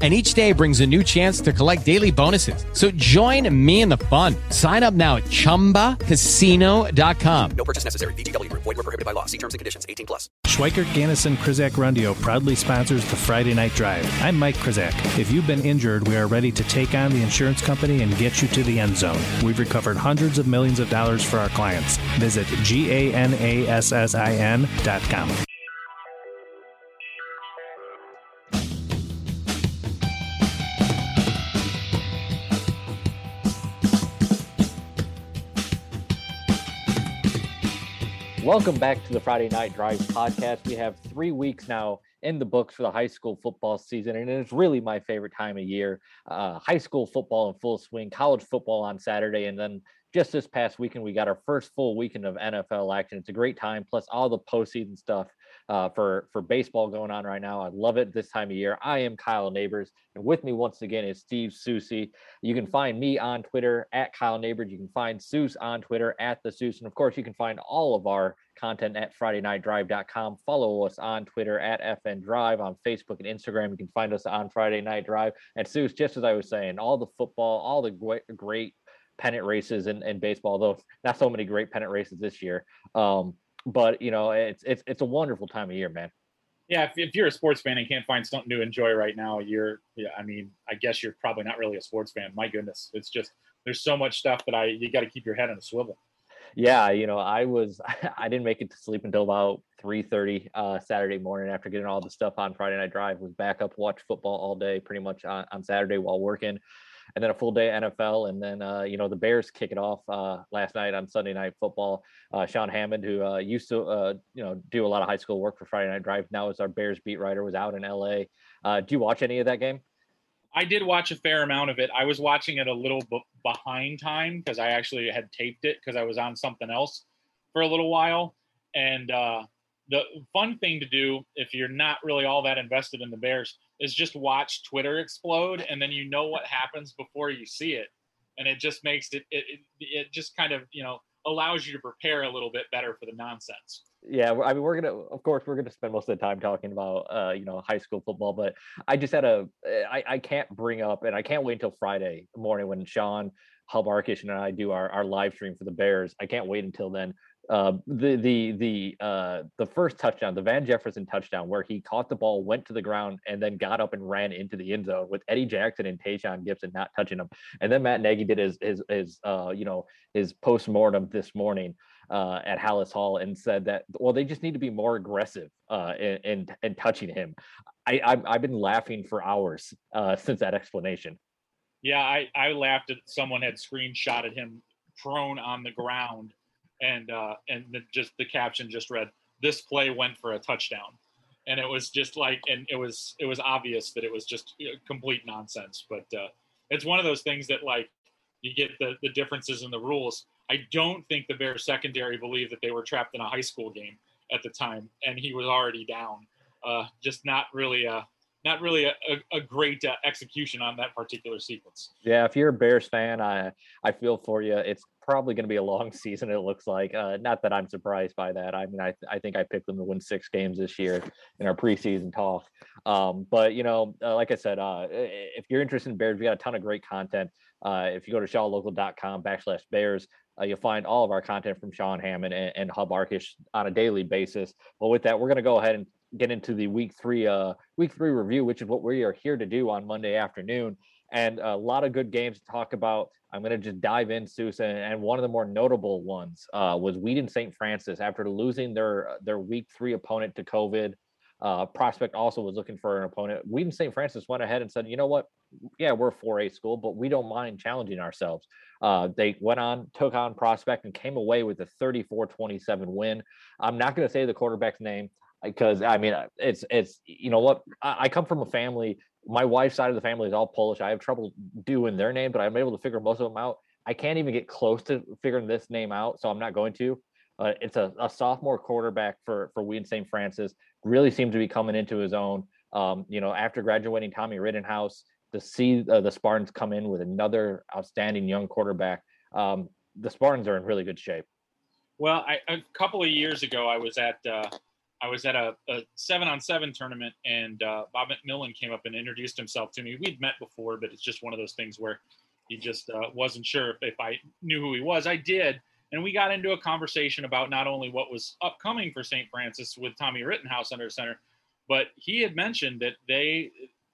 and each day brings a new chance to collect daily bonuses. So join me in the fun. Sign up now at ChumbaCasino.com. No purchase necessary. VGW. Void were prohibited by law. See terms and conditions. 18 plus. Schweikert, Ganison, Krizak, Rundio proudly sponsors the Friday Night Drive. I'm Mike Krizak. If you've been injured, we are ready to take on the insurance company and get you to the end zone. We've recovered hundreds of millions of dollars for our clients. Visit G-A-N-A-S-S-I-N dot com. Welcome back to the Friday Night Drive podcast. We have three weeks now in the books for the high school football season, and it's really my favorite time of year. Uh, high school football in full swing, college football on Saturday, and then just this past weekend we got our first full weekend of NFL action. It's a great time, plus all the postseason stuff uh, for for baseball going on right now. I love it this time of year. I am Kyle Neighbors, and with me once again is Steve Soucie. You can find me on Twitter at Kyle Neighbors. You can find Seuss on Twitter at the Seuss, and of course, you can find all of our content at FridayNightDrive.com. Follow us on Twitter at FN Drive on Facebook and Instagram. You can find us on Friday Night Drive. And Seuss, just as I was saying, all the football, all the great, great pennant races in, in baseball, though not so many great pennant races this year. Um, but you know, it's it's it's a wonderful time of year, man. Yeah, if, if you're a sports fan and can't find something to enjoy right now, you're yeah, I mean, I guess you're probably not really a sports fan. My goodness, it's just there's so much stuff that I you got to keep your head on a swivel. Yeah, you know, I was I didn't make it to sleep until about 3:30 uh, Saturday morning after getting all the stuff on Friday Night Drive. Was back up, watch football all day, pretty much on, on Saturday while working and then a full day NFL, and then uh, you know the Bears kick it off uh, last night on Sunday Night Football. Uh, Sean Hammond, who uh, used to uh, you know do a lot of high school work for Friday Night Drive, now is our Bears beat writer, was out in LA. Uh, do you watch any of that game? I did watch a fair amount of it. I was watching it a little b- behind time because I actually had taped it because I was on something else for a little while. And the fun thing to do if you're not really all that invested in the Bears is just watch Twitter explode, and then you know what happens before you see it, and it just makes it it, it, it just kind of you know allows you to prepare a little bit better for the nonsense. Yeah, I mean, we're gonna, of course, we're gonna spend most of the time talking about, uh, you know, high school football. But I just had a, I, I can't bring up, and I can't wait until Friday morning when Sean Hub Arkush and I do our, our live stream for the Bears. I can't wait until then uh, the the the uh, the first touchdown, the Van Jefferson touchdown, where he caught the ball, went to the ground, and then got up and ran into the end zone with Eddie Jackson and Tashaun Gipson not touching him. And then Matt Nagy did his his his uh, you know his post mortem this morning uh, at Halas Hall and said that well they just need to be more aggressive uh, in, in, in touching him. I I've, I've been laughing for hours uh, since that explanation. Yeah, I I laughed at someone had screenshotted him prone on the ground and uh, and the, just the caption just read, "This play went for a touchdown," and it was just like, and it was it was obvious that it was just complete nonsense. But uh, it's one of those things that like you get the the differences in the rules. I don't think the Bears secondary believed that they were trapped in a high school game at the time, and he was already down. Uh, just not really a not really a, a, a great uh, execution on that particular sequence. Yeah, if you're a Bears fan, I I feel for you. It's probably going to be a long season. It looks like. Uh, not that I'm surprised by that. I mean, I I think I picked them to win six games this year in our preseason talk. Um, but you know, uh, like I said, uh, if you're interested in Bears, we got a ton of great content. Uh, if you go to shawlocal.com backslash Bears, uh, you'll find all of our content from Sean Hammond and, and Hub Arkush on a daily basis. But with that, we're going to go ahead and get into the week three uh week three review, which is what we are here to do on Monday afternoon. And a lot of good games to talk about. I'm going to just dive in, Susan. And one of the more notable ones uh, was Wheaton St. Francis after losing their their week three opponent to COVID. Uh, prospect also was looking for an opponent. Wheaton St. Francis went ahead and said, you know what? Yeah, we're a 4A school, but we don't mind challenging ourselves. Uh, they went on, took on prospect, and came away with a 34 27 win. I'm not going to say the quarterback's name because I mean, it's, it's, you know what? I, I come from a family, my wife's side of the family is all Polish. I have trouble doing their name, but I'm able to figure most of them out. I can't even get close to figuring this name out, so I'm not going to. Uh, it's a, a, sophomore quarterback for for Wheaton St. Francis. Really seems to be coming into his own. Um, you know, after graduating Tommy Rittenhouse, to see uh, the Spartans come in with another outstanding young quarterback, um, the Spartans are in really good shape. Well, I, a couple of years ago, I was at uh, I was at a, a, seven on seven tournament, and uh, Bob McMillen came up and introduced himself to me. We'd met before, but it's just one of those things where he just uh, wasn't sure if, if I knew who he was. I did, and we got into a conversation about not only what was upcoming for St. Francis with Tommy Rittenhouse under center, but he had mentioned that they,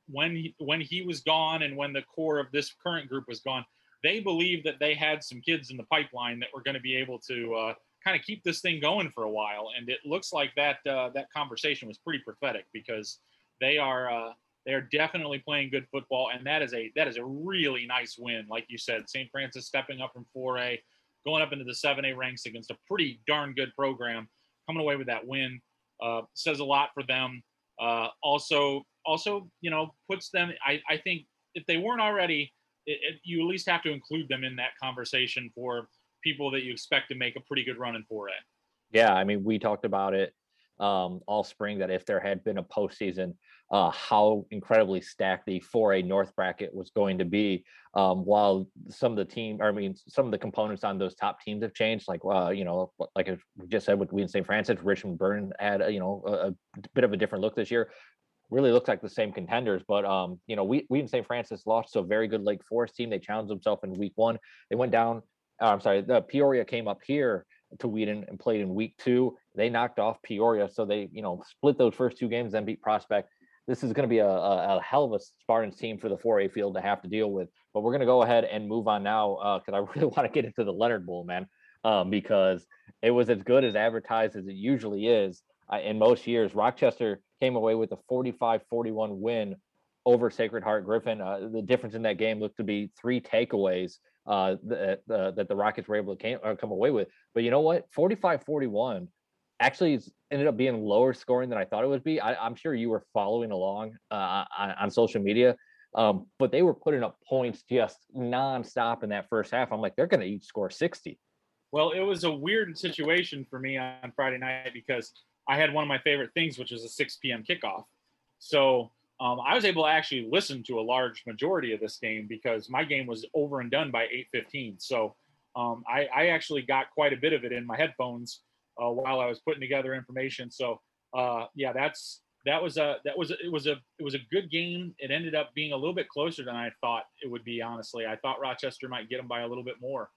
when he, when he was gone and when the core of this current group was gone, they believed that they had some kids in the pipeline that were going to be able to uh, kind of keep this thing going for a while. And it looks like that uh, that conversation was pretty prophetic because they are uh, they are definitely playing good football, and that is a that is a really nice win. Like you said, St. Francis stepping up from 4A going up into the 7A ranks against a pretty darn good program, coming away with that win uh, says a lot for them. Uh, also, also, you know, puts them. I, I think if they weren't already, it, it, you at least have to include them in that conversation for people that you expect to make a pretty good run in 4A. Yeah, I mean, we talked about it um, all spring that if there had been a postseason, uh, how incredibly stacked the 4A North bracket was going to be. Um, while some of the team, I mean, some of the components on those top teams have changed, like uh, you know, like we just said with Wheaton St. Francis, Richmond Burton had you know a, a, bit of a different look this year. Really looks like the same contenders, but um, you know, we Wheaton St. Francis lost to a very good Lake Forest team. They challenged themselves in week one. They went down. Uh, I'm sorry, the Peoria came up here to Wheaton and played in week two. They knocked off Peoria, so they you know split those first two games, then beat Prospect this is going to be a, a, a, hell of a Spartans team for the 4A field to have to deal with. But we're going to go ahead and move on now because uh, I really want to get into the Leonard Bowl, man, um, because it was as good as advertised as it usually is. Uh, in most years, Rochester came away with a 45 41 win over Sacred Heart Griffin. Uh, the difference in that game looked to be three takeaways uh, that, uh, that the Rockets were able to came, uh, come away with. But you know what? 45 41 actually ended up being lower scoring than I thought it would be. I, am sure you were following along uh, on, on, social media, um, but they were putting up points just nonstop in that first half. I'm like, they're going to each score 60. Well, it was a weird situation for me on Friday night because I had one of my favorite things, which is a 6 p.m. kickoff. So um, I was able to actually listen to a large majority of this game because my game was over and done by 8:15. So um, I, I actually got quite a bit of it in my headphones uh, while I was putting together information. So uh, yeah, that's that was a that was a, it was a it was a good game. It ended up being a little bit closer than I thought it would be. Honestly, I thought Rochester might get them by a little bit more,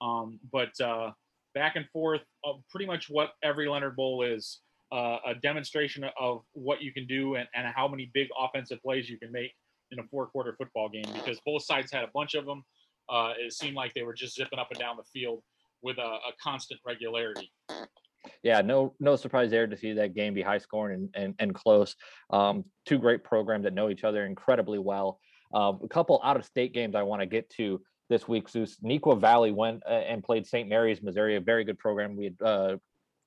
um, but uh, back and forth. pretty much what every Leonard Bowl is. Uh, a demonstration of what you can do and, and how many big offensive plays you can make in a four quarter football game because both sides had a bunch of them. Uh, it seemed like they were just zipping up and down the field with a, a constant regularity yeah, no no surprise there to see that game be high scoring and and, and close. Um, two great programs that know each other incredibly well. Um, a couple out of state games I want to get to this week. Seuss Neuqua Valley went uh, and played St. Mary's, Missouri, a very good program. We had uh,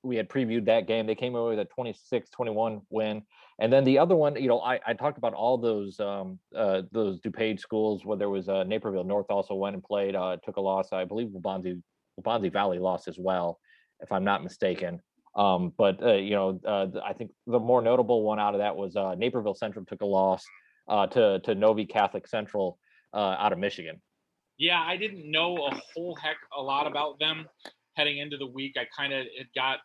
we had previewed that game. They came away with a 26-21 win. And then the other one, you know, I, I talked about all those um, uh, those DuPage schools. Where there was uh, Naperville North also went and played, uh, took a loss. I believe Waubonsie Valley lost as well if I'm not mistaken. Um, but uh, you know, uh, I think the more notable one out of that was uh, Naperville Central took a loss uh, to to Novi Catholic Central uh, out of Michigan. Yeah, I didn't know a whole heck a lot about them heading into the week. I kind of it got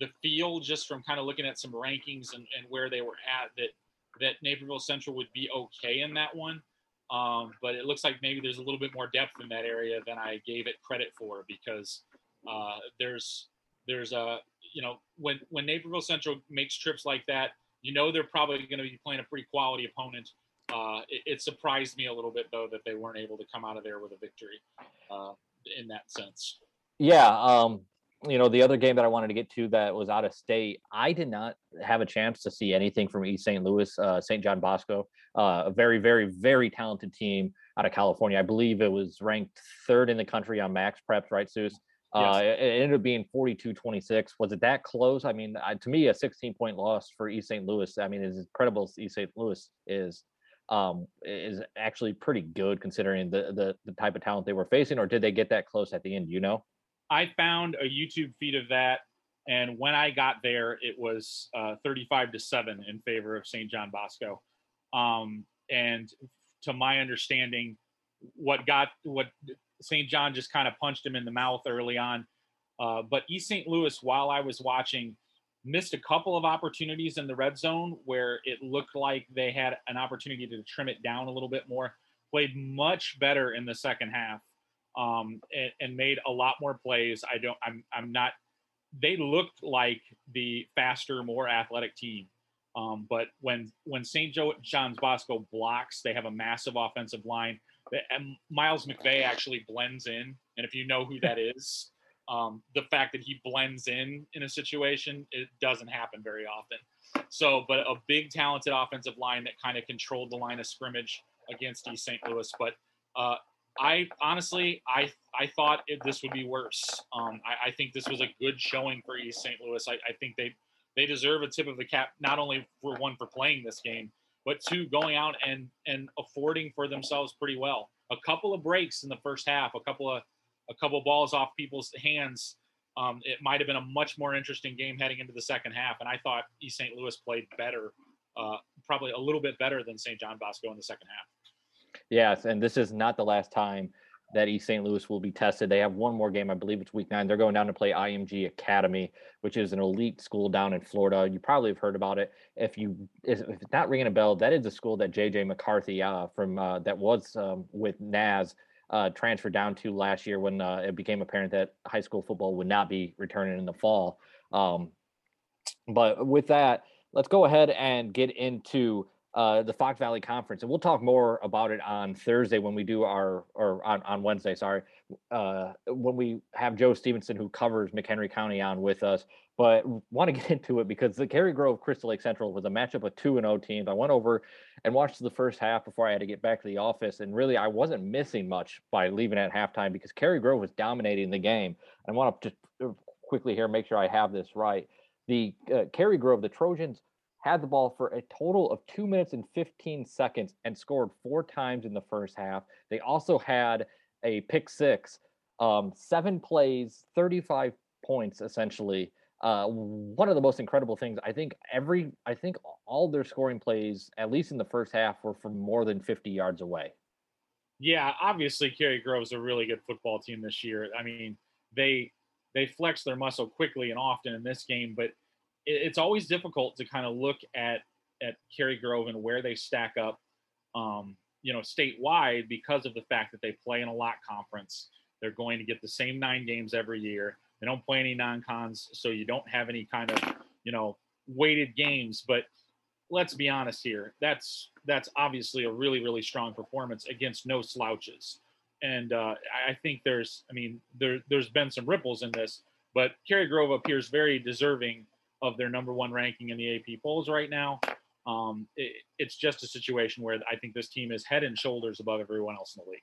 the feel just from kind of looking at some rankings and, and where they were at that that Naperville Central would be okay in that one. Um, but it looks like maybe there's a little bit more depth in that area than I gave it credit for because uh, there's there's a you know when when Naperville Central makes trips like that, you know they're probably going to be playing a pretty quality opponent. Uh, it, it, surprised me a little bit though that they weren't able to come out of there with a victory uh, in that sense. Yeah, um, you know, the other game that I wanted to get to that was out of state, I did not have a chance to see anything from East St. Louis, uh, St. John Bosco, uh, a very, very, very talented team out of California. I believe it was ranked third in the country on Max Preps, right, Seuss? Uh, it, it, ended up being 42 26. Was it that close? I mean, to me, a 16 point loss for East St. Louis, I mean, as incredible as East St. Louis is, um, is actually pretty good considering the, the, the type of talent they were facing, or did they get that close at the end? You know? I found a YouTube feed of that, and when I got there, it was uh, 35 to seven in favor of St. John Bosco. Um, and to my understanding, what got what St. John just kind of punched him in the mouth early on. Uh, but East St. Louis, while I was watching, missed a couple of opportunities in the red zone where it looked like they had an opportunity to trim it down a little bit more. Played much better in the second half um, and, and, made a lot more plays. I don't. I'm. I'm not. They looked like the faster, more athletic team. Um, but when when St. John's Bosco blocks, they have a massive offensive line. And Miles McVay actually blends in, and if you know who that is, um, the fact that he blends in in a situation it doesn't happen very often. So, but a big talented offensive line that kind of controlled the line of scrimmage against East St. Louis. But uh, I honestly, I I thought it, this would be worse. Um, I, I, think this was a good showing for East St. Louis. I, I, think they they deserve a tip of the cap, not only for one for playing this game, but two going out and and affording for themselves pretty well. A couple of breaks in the first half, a couple of a couple of balls off people's hands. Um, it might have been a much more interesting game heading into the second half, and I thought East St. Louis played better, uh, probably a little bit better than St. John Bosco in the second half. Yes, and this is not the last time that East St. Louis will be tested. They have one more game, I believe it's week nine. They're going down to play IMG Academy, which is an elite school down in Florida. You probably have heard about it. If you if it's not ringing a bell, that is a school that JJ McCarthy uh, from uh, that was um, with Naz uh, transferred down to last year when uh, it became apparent that high school football would not be returning in the fall. Um, but with that, let's go ahead and get into uh, the Fox Valley Conference, and we'll talk more about it on Thursday when we do our, or on, on Wednesday, sorry, uh, when we have Joe Stevenson who covers McHenry County on with us. But want to get into it because the Cary Grove Crystal Lake Central was a matchup of two and O oh teams. I went over and watched the first half before I had to get back to the office, and really I wasn't missing much by leaving at halftime because Cary Grove was dominating the game. I want to just uh, quickly here make sure I have this right. The uh, Cary Grove, the Trojans had the ball for a total of two minutes and 15 seconds and scored four times in the first half. They also had a pick six, um, seven plays, 35 points essentially. Uh, one of the most incredible things, I think every, I think all their scoring plays, at least in the first half, were from more than 50 yards away. Yeah, obviously, Cary Grove's a really good football team this year. I mean, they they flex their muscle quickly and often in this game, but it's always difficult to kind of look at at Cary Grove and where they stack up, um, you know, statewide because of the fact that they play in a lot conference. They're going to get the same nine games every year. They don't play any non-cons, so you don't have any kind of, you know, weighted games. But let's be honest here. That's that's obviously a really really strong performance against no slouches. And uh, I think there's, I mean, there there's been some ripples in this, but Cary Grove appears very deserving of their number one ranking in the AP polls right now. Um, it, it's just a situation where I think this team is head and shoulders above everyone else in the league.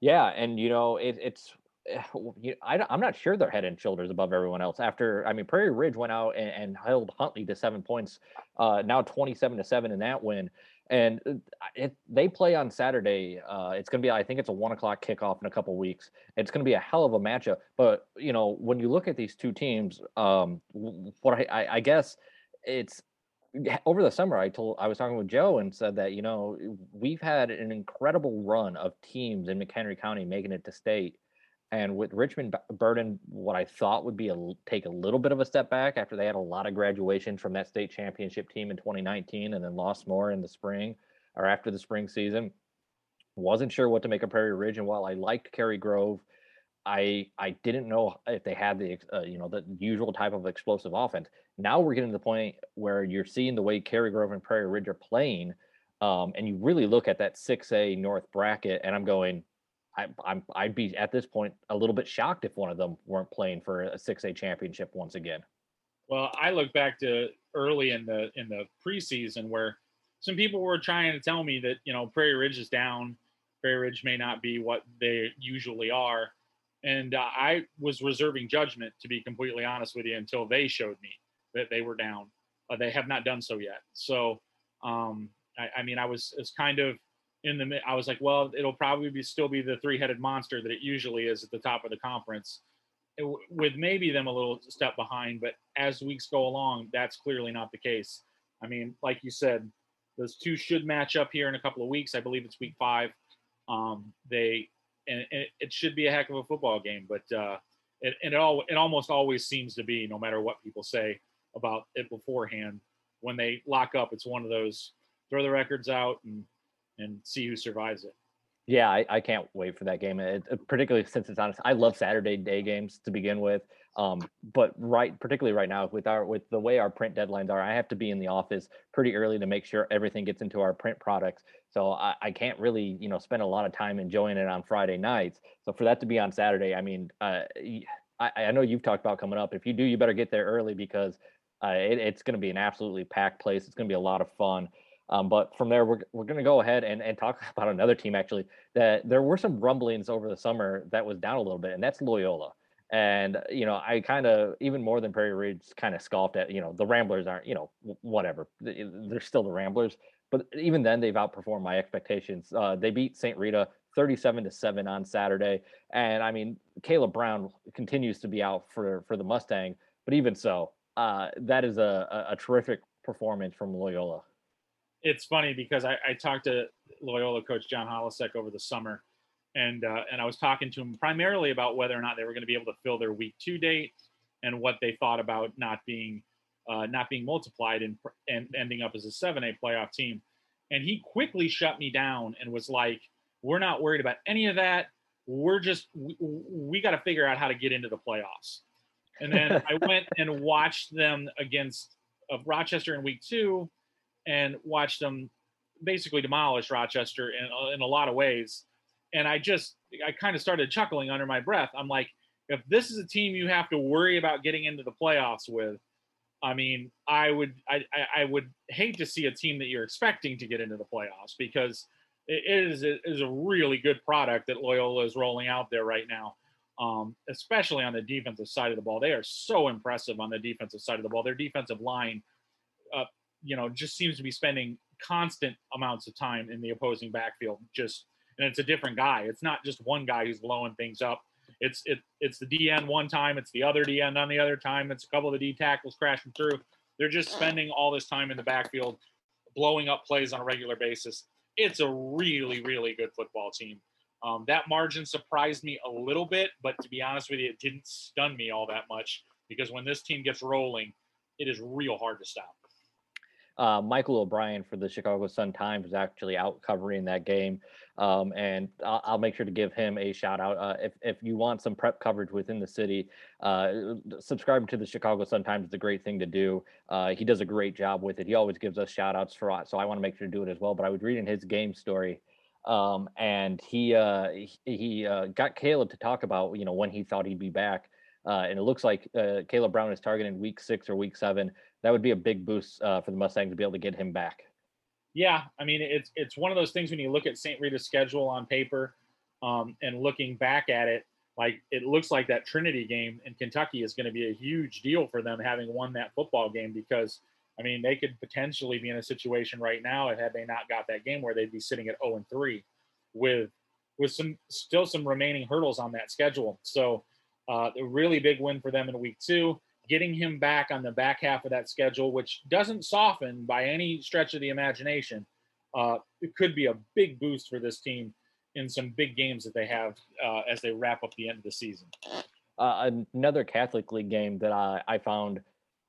Yeah, and you know it, it's I, am not sure they're head and shoulders above everyone else. After I mean, Prairie Ridge went out and, and held Huntley to seven points, uh, now 27 to seven in that win. And uh, it, they play on Saturday. Uh, it's going to be, I think it's a one o'clock kickoff in a couple weeks. It's going to be a hell of a matchup. But you know, when you look at these two teams, um, what I, I, I guess it's over the summer. I told I was talking with Joe and said that you know we've had an incredible run of teams in McHenry County making it to state. And with Richmond Burton, what I thought would be a take a little bit of a step back after they had a lot of graduation from that state championship team in 2019, and then lost more in the spring or after the spring season. Wasn't sure what to make of Prairie Ridge, and while I liked Cary Grove, I I didn't know if they had the uh, you know the usual type of explosive offense. Now we're getting to the point where you're seeing the way Cary Grove and Prairie Ridge are playing, um, and you really look at that six A North bracket, and I'm going, I, I'm I'd be at this point a little bit shocked if one of them weren't playing for a six A championship once again. Well, I look back to early in the in the preseason where some people were trying to tell me that you know Prairie Ridge is down, Prairie Ridge may not be what they usually are, and uh, I was reserving judgment to be completely honest with you until they showed me that they were down. Uh, they have not done so yet. So, um, I, I mean, I was was kind of in the I was like, well, it'll probably be still be the three headed monster that it usually is at the top of the conference it with maybe them a little step behind, but as weeks go along, that's clearly not the case. I mean, like you said, those two should match up here in a couple of weeks. I believe it's week five. Um, they and, and it should be a heck of a football game, but uh, it, and it all it almost always seems to be, no matter what people say about it beforehand. When they lock up, it's one of those throw the records out and and see who survives it. Yeah, I, I can't wait for that game. It, particularly since it's honest. I love Saturday day games to begin with. Um, but right, particularly right now with our with the way our print deadlines are, I have to be in the office pretty early to make sure everything gets into our print products. So I, I can't really, you know, spend a lot of time enjoying it on Friday nights. So for that to be on Saturday, I mean, uh, I, I know you've talked about coming up. If you do, you better get there early because uh, it, it's going to be an absolutely packed place. It's going to be a lot of fun. Um, but from there, we're, we're going to go ahead and, and talk about another team actually that there were some rumblings over the summer that was down a little bit, and that's Loyola. And you know, I kind of even more than Prairie Ridge kind of scoffed at you know the Ramblers aren't you know whatever they're still the Ramblers, but even then they've outperformed my expectations. Uh, they beat St. Rita 37 to seven on Saturday, and I mean Caleb Brown continues to be out for for the Mustang, but even so, uh, that is a, a terrific performance from Loyola. It's funny because I, I talked to Loyola coach John Holecek over the summer, and uh, and I was talking to him primarily about whether or not they were going to be able to fill their week two date and what they thought about not being uh, not being multiplied and and ending up as a seven A playoff team. And he quickly shut me down and was like, "We're not worried about any of that. We're just we, we got to figure out how to get into the playoffs." And then I went and watched them against of Rochester in week two and watched them basically demolish Rochester in, uh, in a lot of ways. And I just, I kind of started chuckling under my breath. I'm like, if this is a team you have to worry about getting into the playoffs with, I mean, I would, I, I, would hate to see a team that you're expecting to get into the playoffs because it is, it is a really good product that Loyola is rolling out there right now. Um, especially on the defensive side of the ball, they are so impressive on the defensive side of the ball. Their defensive line, uh, you know, just seems to be spending constant amounts of time in the opposing backfield. Just and it's a different guy. It's not just one guy who's blowing things up. It's it it's the DN one time, it's the other DN on the other time, it's a couple of the D tackles crashing through. They're just spending all this time in the backfield, blowing up plays on a regular basis. It's a really really good football team. Um, that margin surprised me a little bit, but to be honest with you, it didn't stun me all that much because when this team gets rolling, it is real hard to stop. Uh, Michael O'Brien for the Chicago Sun Times was actually out covering that game, um, and I'll, I'll make sure to give him a shout out. Uh, if if you want some prep coverage within the city, uh, subscribe to the Chicago Sun Times is a great thing to do. Uh, he does a great job with it. He always gives us shout outs for so I want to make sure to do it as well. But I was reading his game story. Um, and he uh, he uh, got Caleb to talk about you know when he thought he'd be back, uh, and it looks like uh, Caleb Brown is targeting week six or week seven that would be a big boost uh, for the Mustangs to be able to get him back. Yeah, I mean it's it's one of those things when you look at St. Rita's schedule on paper, um, and looking back at it, like it looks like that Trinity game in Kentucky is going to be a huge deal for them having won that football game because I mean they could potentially be in a situation right now if had they not got that game where they'd be sitting at 0 and 3 with with some still some remaining hurdles on that schedule. So uh, a really big win for them in week two. Getting him back on the back half of that schedule, which doesn't soften by any stretch of the imagination, uh, it could be a big boost for this team in some big games that they have uh, as they wrap up the end of the season. Uh, another Catholic League game that I, I found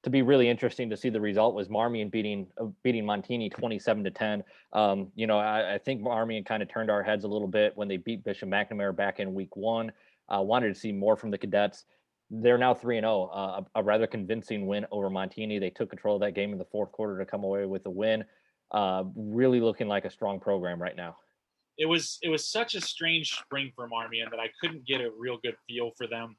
to be really interesting to see the result was Marmion beating uh, beating Montini 27 to 10. Um, you know, I, I, think Marmion kind of turned our heads a little bit when they beat Bishop McNamara back in week one. Uh, wanted to see more from the cadets. They're now 3 and 0, uh, a, rather convincing win over Montini. They took control of that game in the fourth quarter to come away with a win. Uh, really looking like a strong program right now it was it was such a strange spring for Marmion that I couldn't get a real good feel for them.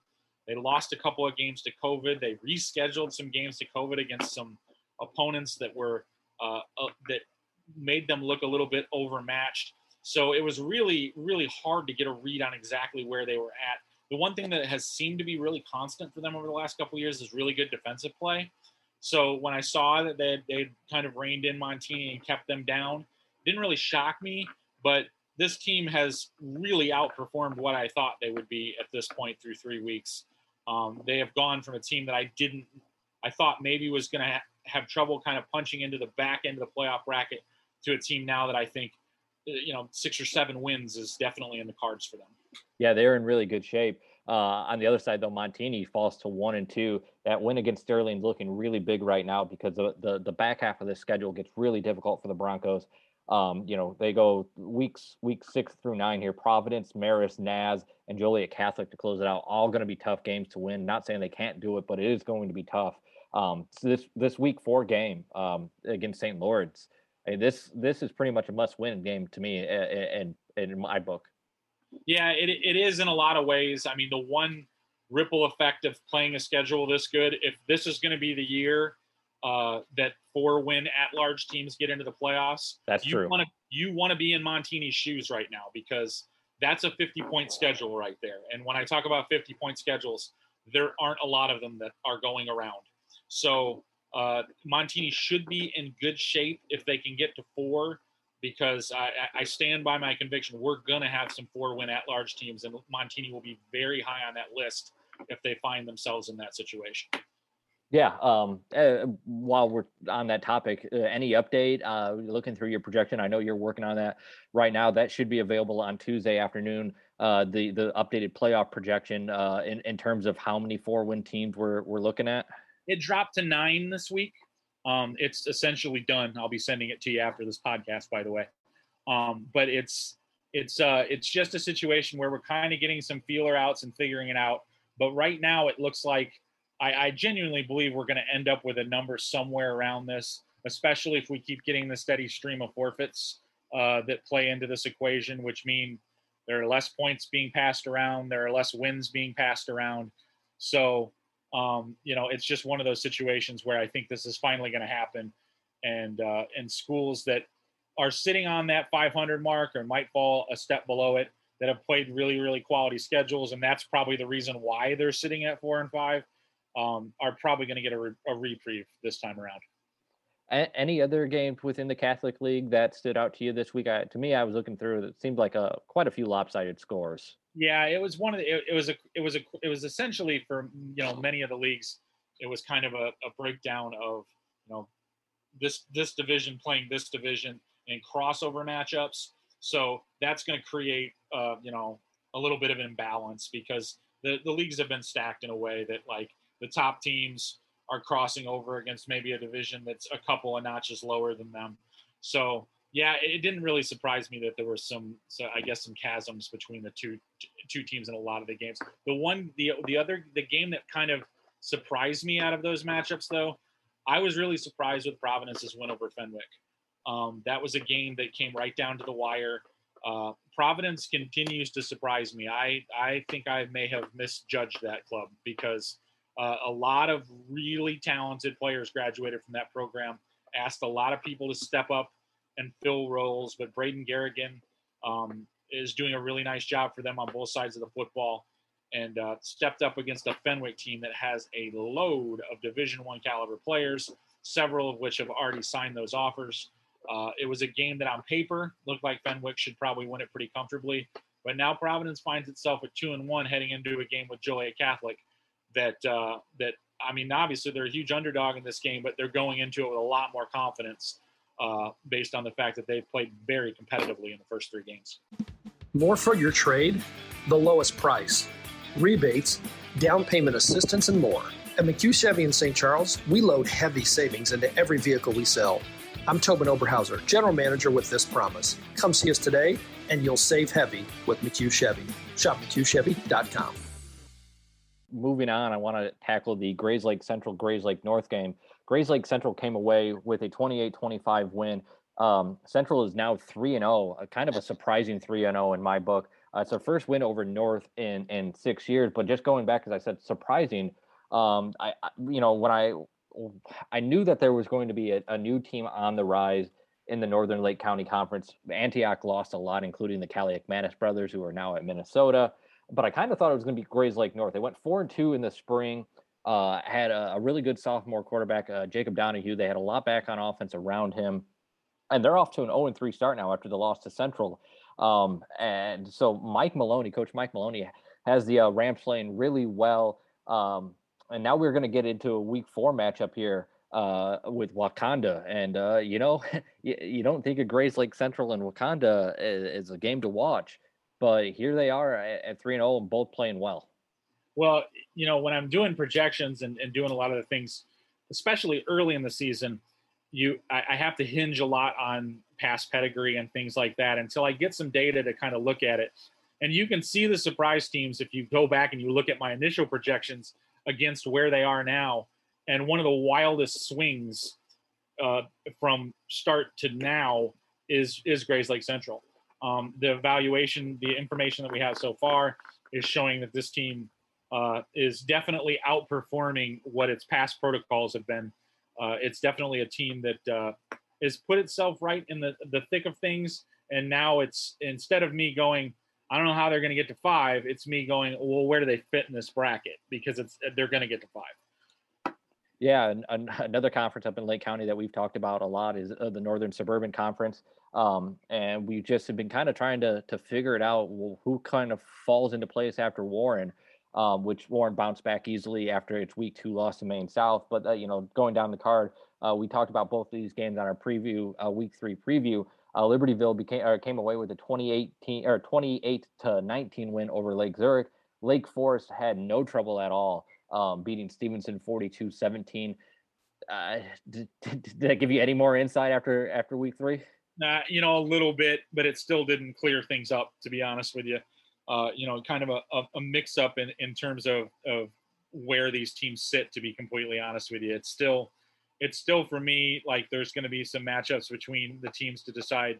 They lost a couple of games to COVID. They rescheduled some games to COVID against some opponents that were uh, uh, that made them look a little bit overmatched. So it was really really hard to get a read on exactly where they were at. The one thing that has seemed to be really constant for them over the last couple years is really good defensive play. So when I saw that they they kind of reined in Montini and kept them down, didn't really shock me. But this team has really outperformed what I thought they would be at this point through three weeks. Um, they have gone from a team that I didn't, I thought maybe was going to ha- have trouble kind of punching into the back end of the playoff bracket to a team now that I think, uh, you know, six or seven wins is definitely in the cards for them. Yeah, they're in really good shape. Uh, on the other side, though, Montini falls to one and two. That win against Sterling looking really big right now because the, the, the back half of the schedule gets really difficult for the Broncos. Um, you know, they go weeks week six through nine here. Providence, Marist, Naz, and Joliet Catholic to close it out. All going to be tough games to win. Not saying they can't do it, but it is going to be tough. Um, so this this week four game um, against St. Lawrence, this this is pretty much a must win game to me, and in, in my book. Yeah, it it is in a lot of ways. I mean, the one ripple effect of playing a schedule this good, if this is going to be the year uh, that four win at large teams get into the playoffs. That's you true. Wanna, you want to be in Montini's shoes right now because that's a 50 point schedule right there. And when I talk about 50 point schedules, there aren't a lot of them that are going around. So uh, Montini should be in good shape if they can get to four because I, I stand by my conviction we're going to have some four win at large teams, and Montini will be very high on that list if they find themselves in that situation. Yeah. Um, uh, while we're on that topic, uh, any update? Uh, looking through your projection, I know you're working on that right now. That should be available on Tuesday afternoon. Uh, the the updated playoff projection uh, in in terms of how many four win teams we're we're looking at. It dropped to nine this week. Um, it's essentially done. I'll be sending it to you after this podcast, by the way. Um, but it's it's uh, it's just a situation where we're kind of getting some feeler outs and figuring it out. But right now, it looks like I, I genuinely believe we're going to end up with a number somewhere around this, especially if we keep getting the steady stream of forfeits uh, that play into this equation, which mean there are less points being passed around, there are less wins being passed around. So, um, you know, it's just one of those situations where I think this is finally going to happen, and uh, and schools that are sitting on that 500 mark or might fall a step below it that have played really really quality schedules, and that's probably the reason why they're sitting at four and five um, are probably going to get a, re- a, reprieve this time around. Any other games within the Catholic League that stood out to you this week? I, to me, I was looking through. It seemed like a quite a few lopsided scores. Yeah, it was one of the. It, it was a. It was a. It was essentially for you know many of the leagues. It was kind of a, a breakdown of you know this this division playing this division and crossover matchups. So that's going to create uh, you know a little bit of imbalance because the the leagues have been stacked in a way that like the top teams are crossing over against maybe a division that's a couple of notches lower than them. So yeah, it didn't really surprise me that there were some, so I guess, some chasms between the two two teams in a lot of the games. The one, the the other, the game that kind of surprised me out of those matchups, though, I was really surprised with Providence's win over Fenwick. Um, that was a game that came right down to the wire. Uh, Providence continues to surprise me. I I think I may have misjudged that club because uh, a lot of really talented players graduated from that program. Asked a lot of people to step up and fill roles, but Braden Garrigan um, is doing a really nice job for them on both sides of the football. and uh, stepped up against a Fenwick team that has a load of Division One caliber players, several of which have already signed those offers. Uh, it was a game that on paper looked like Fenwick should probably win it pretty comfortably, but now Providence finds itself at two and one heading into a game with Joliet Catholic. That uh, that I mean, obviously they're a huge underdog in this game, but they're going into it with a lot more confidence uh, based on the fact that they've played very competitively in the first three games. More for your trade, the lowest price, rebates, down payment assistance, and more. At McHugh Chevy in St. Charles, we load heavy savings into every vehicle we sell. I'm Tobin Oberhauser, General Manager with this promise. Come see us today, and you'll save heavy with McHugh Chevy. Shop McHughChevy.com. Moving on, I want to tackle the Grayslake Central Grayslake North game. Grayslake Central came away with a 28 25 win. Um, Central is now 3 and 0, kind of a surprising 3 and 0 in my book. Uh, it's their first win over North in in six years, but just going back, as I said, surprising. Um, I, I, you know, when I I knew that there was going to be a, a, new team on the rise in the Northern Lake County Conference. Antioch lost a lot, including the Kaliakmanis brothers, who are now at Minnesota. But I kind of thought it was going to be Grayslake North. They went four and two in the spring. Uh, had a, a, really good sophomore quarterback, uh, Jacob Donahue. They had a lot back on offense around him, and they're off to an 0 and 3 start now after the loss to Central. Um, and so Mike Maloney, Coach Mike Maloney, has the uh, Rams playing really well. Um, and now we're going to get into a week four matchup here uh, with Wauconda. And, uh, you know, you, you, don't think of Grayslake Central and Wauconda is, a game to watch, but here they are at, 3 and 0 and both playing well. Well, you know, when I'm doing projections and, and doing a lot of the things, especially early in the season, you I, I have to hinge a lot on past pedigree and things like that until I get some data to kind of look at it. And you can see the surprise teams if you go back and you look at my initial projections against where they are now. And one of the wildest swings uh, from start to now is is Grayslake Central. Um, the evaluation, the information that we have so far is showing that this team uh, is definitely outperforming what its past protocols have been. Uh, it's definitely a team that uh, has put itself right in the, the thick of things. And now it's instead of me going, I don't know how they're going to get to five. It's me going, well, where do they fit in this bracket? Because it's they're going to get to five. Yeah, and, and another conference up in Lake County that we've talked about a lot is uh, the Northern Suburban Conference, um, and we just have been kind of trying to to figure it out. Well, who kind of falls into place after Warren, um, which Warren bounced back easily after its week two loss to Maine South. But uh, you know, going down the card, uh, we talked about both of these games on our preview, uh, week three preview uh, Libertyville became or came away with a 2018 or 28 to 19 win over Lake Zurich. Lake Forest had no trouble at all, um, beating Stevenson 42-17. Uh, did, did, that give you any more insight after after week three? Nah, you know a little bit, but it still didn't clear things up. To be honest with you, uh, you know, kind of a, a, a mix up in in terms of of where these teams sit. To be completely honest with you, it's still it's still for me like there's going to be some matchups between the teams to decide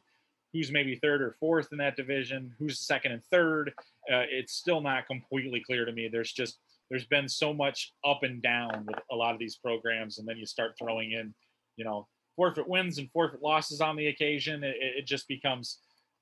who's maybe third or fourth in that division, who's second and third. Uh, it's still not completely clear to me. There's just there's been so much up and down with a lot of these programs, and then you start throwing in, you know, forfeit wins and forfeit losses on the occasion. It, it just becomes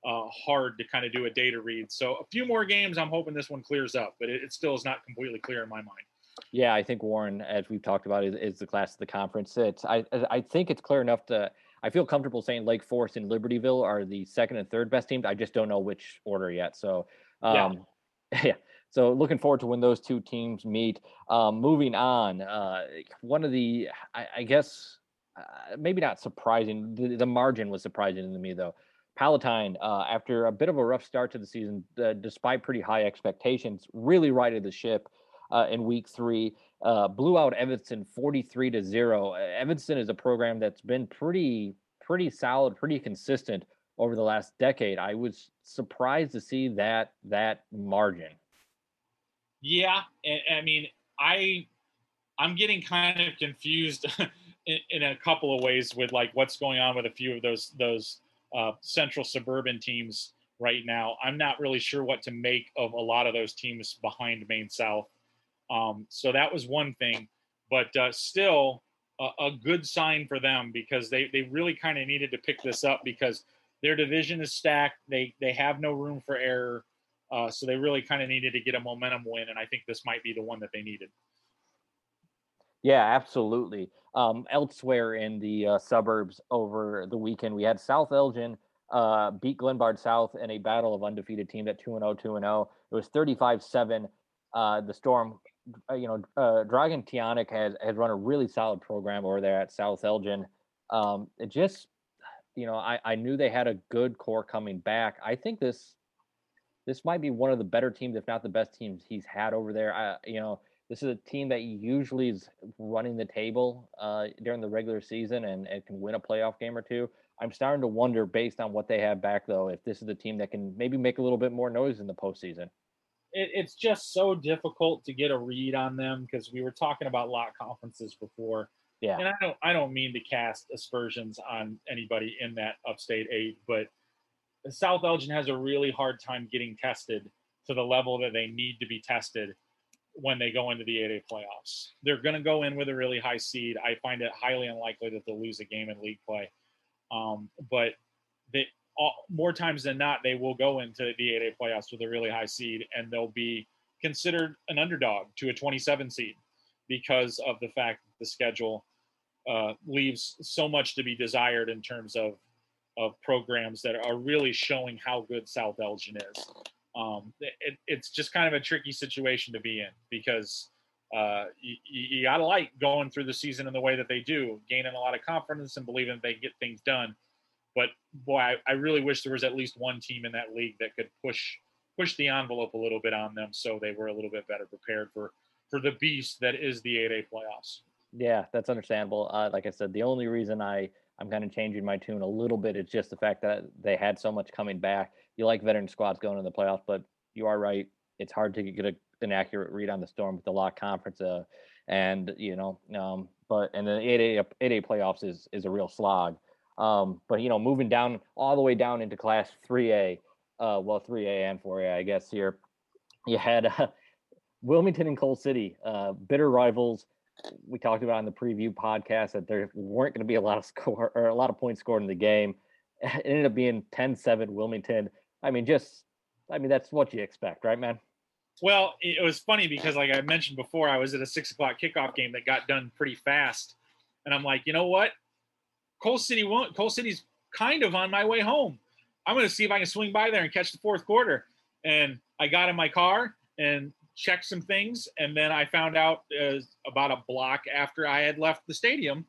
uh, hard to kind of do a data read. So a few more games. I'm hoping this one clears up, but it, it still is not completely clear in my mind. Yeah, I think Warren, as we've talked about, is, is the class of the conference. It's I I think it's clear enough to I feel comfortable saying Lake Forest and Libertyville are the second and third best teams. I just don't know which order yet. So um, yeah. yeah. So looking forward to when those two teams meet. Um, moving on, uh, one of the I, I guess uh, maybe not surprising. The, the, margin was surprising to me though. Palatine, uh, after a bit of a rough start to the season, uh, despite pretty high expectations, really righted the ship uh, in week three. Uh, blew out Evanston 43 to zero. Evanston is a program that's been pretty, pretty solid, pretty consistent over the last decade. I was surprised to see that that margin. Yeah, I mean, I I'm getting kind of confused in, in, a couple of ways with like what's going on with a few of those those uh, central suburban teams right now. I'm not really sure what to make of a lot of those teams behind Maine South. Um, so that was one thing, but uh, still a, a, good sign for them because they they really kind of needed to pick this up because their division is stacked. They they have no room for error. Uh, so they really kind of needed to get a momentum win, and I think this might be the one that they needed. Yeah, absolutely. Um, elsewhere in the uh, suburbs over the weekend, we had South Elgin uh, beat Glenbard South in a battle of undefeated teams at 2 0, 2 0. It was 35 7. Uh, the Storm, uh, you know, uh, Dragan Teonic has, has run a really solid program over there at South Elgin. Um, it just, you know, I, I knew they had a good core coming back. I think this this might be one of the better teams, if not the best teams he's had over there. I, you know, this is a team that usually is running the table uh, during the regular season and, and can win a playoff game or two. I'm starting to wonder, based on what they have back, though, if this is a team that can maybe make a little bit more noise in the postseason. It, it's just so difficult to get a read on them because we were talking about lot conferences before. Yeah. And I don't I don't mean to cast aspersions on anybody in that upstate eight, but South Elgin has a really hard time getting tested to the level that they need to be tested when they go into the 8A playoffs. They're going to go in with a really high seed. I find it highly unlikely that they'll lose a game in league play. Um, but they all, more times than not, they will go into the 8A playoffs with a really high seed, and they'll be considered an underdog to a 27 seed because of the fact that the schedule uh, leaves so much to be desired in terms of of programs that are really showing how good South Elgin is um, it, it's just kind of a tricky situation to be in because uh, you, you got to like going through the season in the way that they do, gaining a lot of confidence and believing they get things done. But boy, I, I really wish there was at least one team in that league that could push push the envelope a little bit on them, so they were a little bit better prepared for for the beast that is the 8A playoffs. Yeah, that's understandable. Uh, like I said, the only reason I I'm kind of changing my tune a little bit It's just the fact that they had so much coming back you like veteran squads going in the playoffs, but you are right. It's hard to get a, an accurate read on the Storm with the lock conference, uh, and you know, um, but and the eight A eight A playoffs is is a real slog. Um, but you know, moving down all the way down into Class three A, uh, well, three A and four A, I guess here, you had uh, Wilmington and Coal City, uh, bitter rivals. We talked about in the preview podcast that there weren't going to be a lot of score or a lot of points scored in the game. It ended up being 10-7 Wilmington. I mean, just, I mean, that's what you expect, right, man? Well, it was funny because, like I mentioned before, I was at a six o'clock kickoff game that got done pretty fast, and I'm like, you know what? Coal City won't. Coal City's kind of on my way home. I'm going to see if I can swing by there and catch the fourth quarter. And I got in my car and checked some things, and then I found out uh, about a block after I had left the stadium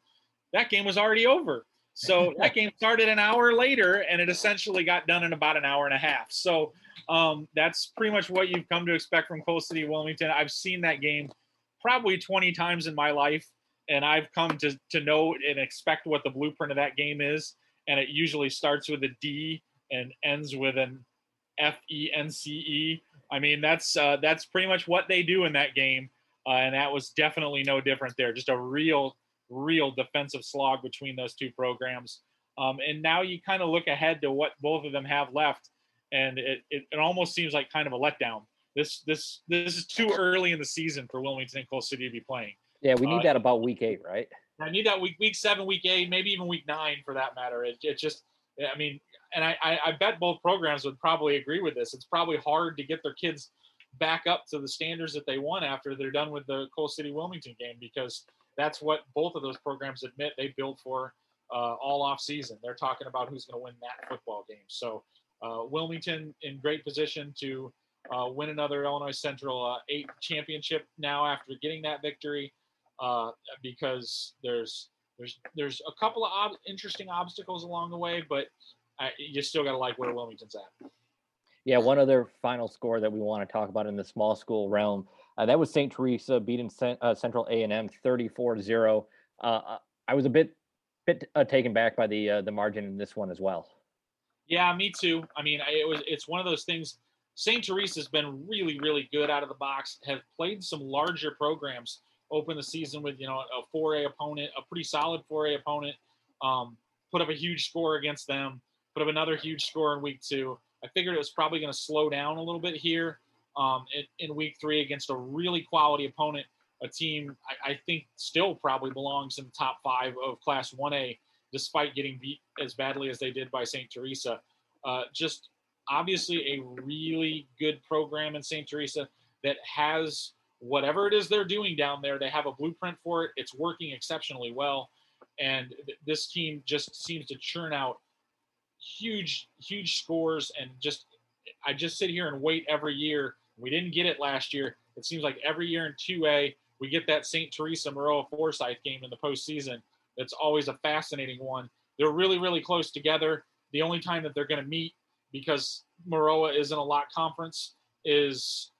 that game was already over. So that game started an hour later, and it essentially got done in about an hour and a half. So um, that's pretty much what you've come to expect from Coal City Wilmington. I've seen that game probably 20 times in my life, and I've come to to know and expect what the blueprint of that game is. And it usually starts with a D and ends with an F E N C E. I mean, that's uh, that's pretty much what they do in that game, uh, and that was definitely no different there. Just a real real defensive slog between those two programs. Um, and now you kind of look ahead to what both of them have left, and it, it, it, almost seems like kind of a letdown. This this this is too early in the season for Wilmington and Coal City to be playing. Yeah, we need uh, that about week eight, right? I need that week week seven, week eight, maybe even week nine for that matter. It, it just, I mean, and I, I bet both programs would probably agree with this. It's probably hard to get their kids back up to the standards that they want after they're done with the Coal City Wilmington game because that's what both of those programs admit they built for uh, all off season. They're talking about who's going to win that football game. So uh, Wilmington in great position to uh, win another Illinois Central uh, eight championship now after getting that victory uh, because there's there's there's a couple of ob- interesting obstacles along the way, but you still got to like where Wilmington's at. Yeah, one other final score that we want to talk about in the small school realm uh, that was St. Teresa beating uh, Central A&M 34-0. Uh, I was a bit bit uh, taken back by the uh, the margin in this one as well. Yeah, me too. I mean, it was it's one of those things. St. Teresa's been really, really good out of the box. Have played some larger programs. Open the season with you know a 4A opponent, a pretty solid 4A opponent. Um, put up a huge score against them. Put up another huge score in week two. I figured it was probably going to slow down a little bit here um, in, in, week three against a really quality opponent, a team I, I, think still probably belongs in the top five of Class 1A, despite getting beat as badly as they did by St. Teresa. Uh, just obviously a really good program in St. Teresa that has whatever it is they're doing down there. They have a blueprint for it. It's working exceptionally well, and th- this team just seems to churn out huge, huge scores. And just, I just sit here and wait every year. We didn't get it last year. It seems like every year in 2A, we get that St. Teresa Maroa Forsyth game in the postseason. That's always a fascinating one. They're really, really close together. The only time that they're going to meet because Maroa is in a lot conference is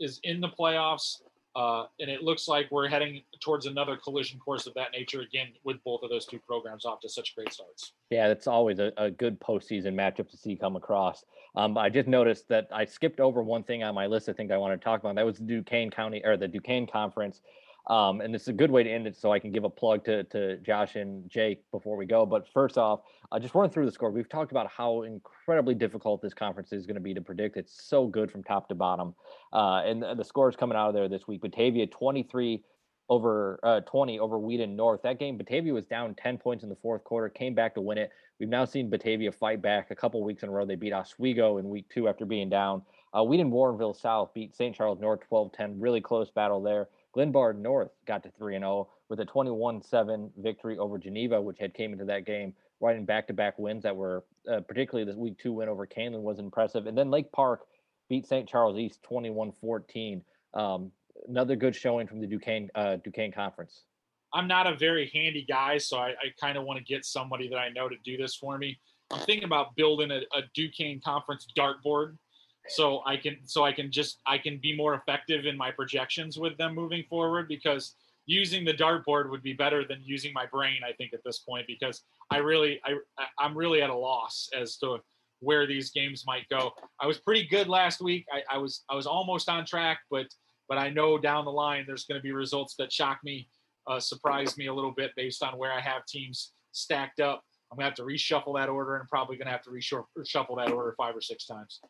is in the playoffs uh, and it looks like we're heading towards another collision course of that nature again with both of those two programs off to such great starts. Yeah, that's always a, a good postseason matchup to see come across. Um, I just noticed that I skipped over one thing on my list. I think I want to talk about that was the DuKane County or the DuKane Conference. Um, and it's a good way to end it so I can give a plug to, to Josh and Jake before we go. But first off, uh, just run through the score. We've talked about how incredibly difficult this conference is going to be to predict. It's so good from top to bottom. Uh, and the, the scores coming out of there this week Batavia 23 over uh, 20 over Wheaton North. That game, Batavia was down 10 points in the fourth quarter, came back to win it. We've now seen Batavia fight back a couple weeks in a row. They beat Oswego in week two after being down. Uh, Wheaton Warrenville South beat St. Charles North 12 10. Really close battle there. Glenbard North got to 3 0 with a 21 7 victory over Geneva, which had came into that game riding back to back wins that were uh, particularly this week two win over Kaneland was impressive. And then Lake Park beat St. Charles East 21 14. Um, another good showing from the DuKane uh, DuKane Conference. I'm not a very handy guy, so I, I kind of want to get somebody that I know to do this for me. I'm thinking about building a, a DuKane Conference dartboard so I can so I can just I can be more effective in my projections with them moving forward because using the dartboard would be better than using my brain I think at this point because I really I I'm really at a loss as to where these games might go. I was pretty good last week. I, I was I was almost on track, but but I know down the line there's going to be results that shock me, uh, surprise me a little bit based on where I have teams stacked up. I'm gonna have to reshuffle that order and probably gonna have to reshuffle that order five or six times.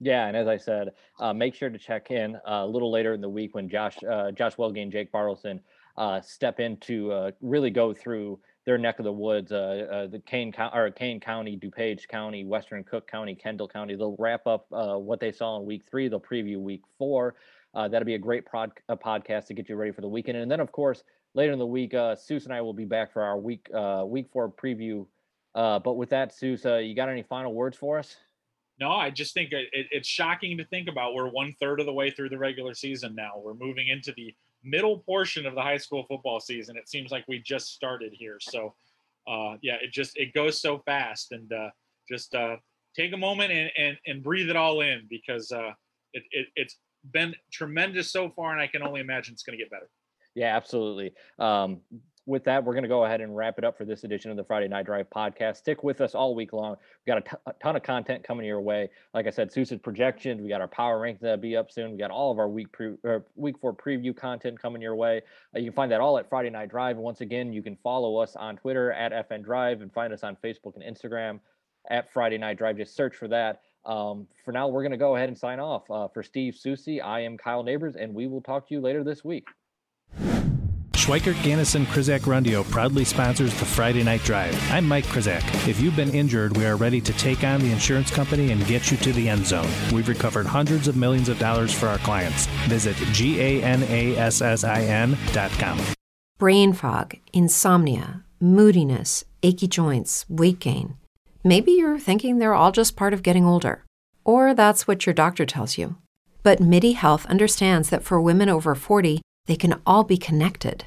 Yeah, and as I said, uh, make sure to check in uh, a little later in the week when Josh uh, Josh Welge and Jake Bartleson uh, step in to uh, really go through their neck of the woods, the Kane or Kane County, DuPage County, Western Cook County, Kendall County. They'll wrap up what they saw in week three. They'll preview week four. that'll be a great prod, a podcast to get you ready for the weekend. And then, of course, later in the week, uh, Seuss and I will be back for our week week four preview. but with that, Seuss, you got any final words for us? No, I just think it, it's shocking to think about. We're one third of the way through the regular season now. We're moving into the middle portion of the high school football season. It seems like we just started here. So, uh, yeah, it just it goes so fast. And uh, just uh, take a moment and, and, and breathe it all in because uh, it, it, it's been tremendous so far, and I can only imagine it's going to get better. Yeah, absolutely. Um, with that, we're going to go ahead and wrap it up for this edition of the Friday Night Drive podcast. Stick with us all week long. We've got a, t- a ton of content coming your way. Like I said, Seuss's projections. We got our power rank that'll be up soon. We got all of our week pre- week four preview content coming your way. Uh, you can find that all at Friday Night Drive. And once again, you can follow us on Twitter at FN Drive and find us on Facebook and Instagram at Friday Night Drive. Just search for that. Um, for now, we're going to go ahead and sign off. Uh, for Steve Soucie, I am Kyle Neighbors, and we will talk to you later this week. Schweikert, Ganassin, Krizak, Rundio proudly sponsors the Friday Night Drive. I'm Mike Krizak. If you've been injured, we are ready to take on the insurance company and get you to the end zone. We've recovered hundreds of millions of dollars for our clients. Visit G-A-N-A-S-S-I-N.com. Brain fog, insomnia, moodiness, achy joints, weight gain. Maybe you're thinking they're all just part of getting older. Or that's what your doctor tells you. But MIDI Health understands that for women over 40, they can all be connected.